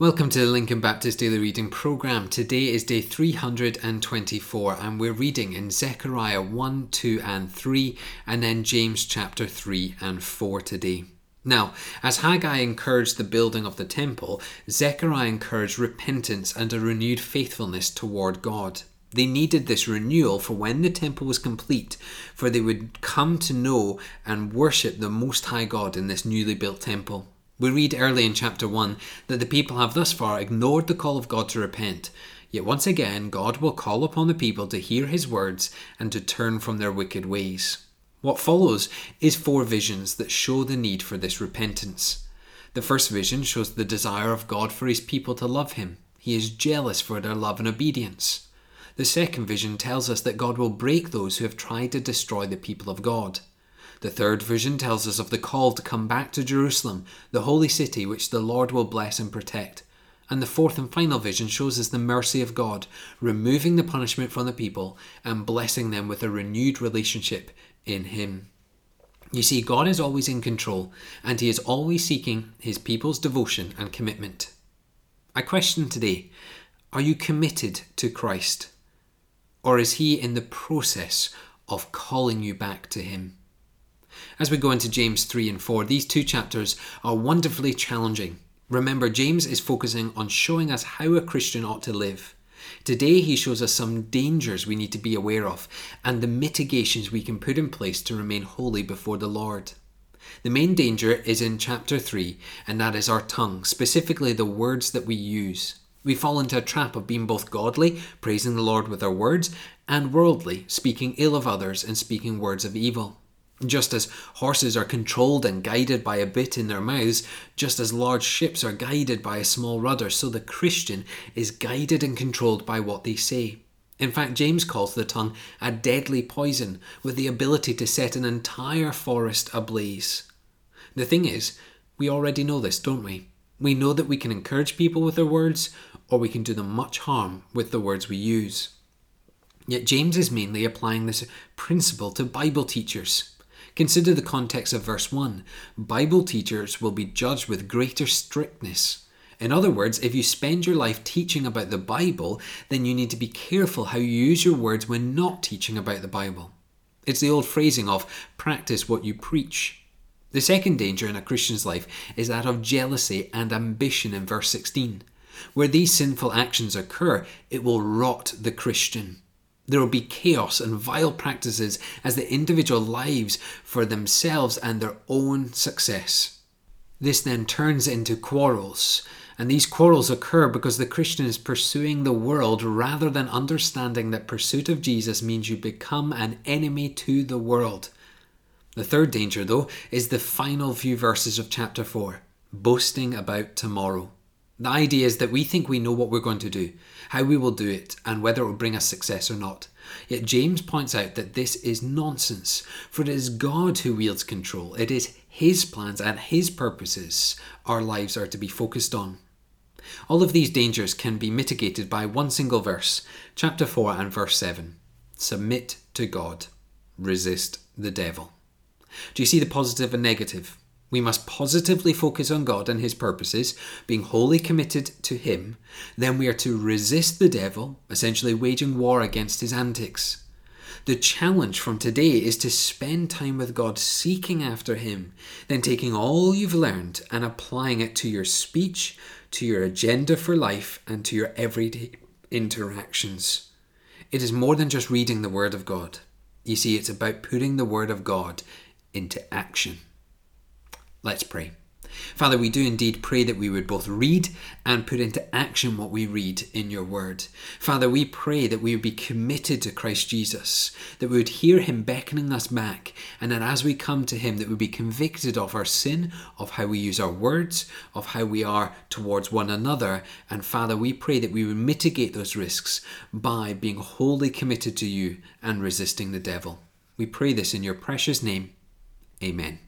Welcome to the Lincoln Baptist Daily Reading Programme. Today is day 324, and we're reading in Zechariah 1, 2, and 3, and then James chapter 3 and 4 today. Now, as Haggai encouraged the building of the temple, Zechariah encouraged repentance and a renewed faithfulness toward God. They needed this renewal for when the temple was complete, for they would come to know and worship the Most High God in this newly built temple. We read early in chapter 1 that the people have thus far ignored the call of God to repent. Yet once again, God will call upon the people to hear his words and to turn from their wicked ways. What follows is four visions that show the need for this repentance. The first vision shows the desire of God for his people to love him. He is jealous for their love and obedience. The second vision tells us that God will break those who have tried to destroy the people of God. The third vision tells us of the call to come back to Jerusalem, the holy city which the Lord will bless and protect. And the fourth and final vision shows us the mercy of God, removing the punishment from the people and blessing them with a renewed relationship in Him. You see, God is always in control, and He is always seeking His people's devotion and commitment. I question today are you committed to Christ? Or is He in the process of calling you back to Him? As we go into James 3 and 4, these two chapters are wonderfully challenging. Remember, James is focusing on showing us how a Christian ought to live. Today, he shows us some dangers we need to be aware of and the mitigations we can put in place to remain holy before the Lord. The main danger is in chapter 3, and that is our tongue, specifically the words that we use. We fall into a trap of being both godly, praising the Lord with our words, and worldly, speaking ill of others and speaking words of evil. Just as horses are controlled and guided by a bit in their mouths, just as large ships are guided by a small rudder, so the Christian is guided and controlled by what they say. In fact, James calls the tongue a deadly poison with the ability to set an entire forest ablaze. The thing is, we already know this, don't we? We know that we can encourage people with our words, or we can do them much harm with the words we use. Yet James is mainly applying this principle to Bible teachers. Consider the context of verse 1. Bible teachers will be judged with greater strictness. In other words, if you spend your life teaching about the Bible, then you need to be careful how you use your words when not teaching about the Bible. It's the old phrasing of practice what you preach. The second danger in a Christian's life is that of jealousy and ambition in verse 16. Where these sinful actions occur, it will rot the Christian. There will be chaos and vile practices as the individual lives for themselves and their own success. This then turns into quarrels, and these quarrels occur because the Christian is pursuing the world rather than understanding that pursuit of Jesus means you become an enemy to the world. The third danger, though, is the final few verses of chapter 4 boasting about tomorrow. The idea is that we think we know what we're going to do, how we will do it, and whether it will bring us success or not. Yet James points out that this is nonsense, for it is God who wields control. It is His plans and His purposes our lives are to be focused on. All of these dangers can be mitigated by one single verse, chapter 4 and verse 7. Submit to God, resist the devil. Do you see the positive and negative? We must positively focus on God and His purposes, being wholly committed to Him. Then we are to resist the devil, essentially waging war against his antics. The challenge from today is to spend time with God seeking after Him, then taking all you've learned and applying it to your speech, to your agenda for life, and to your everyday interactions. It is more than just reading the Word of God. You see, it's about putting the Word of God into action. Let's pray. Father, we do indeed pray that we would both read and put into action what we read in your word. Father, we pray that we would be committed to Christ Jesus, that we would hear him beckoning us back, and that as we come to him, that we would be convicted of our sin, of how we use our words, of how we are towards one another. And Father, we pray that we would mitigate those risks by being wholly committed to you and resisting the devil. We pray this in your precious name. Amen.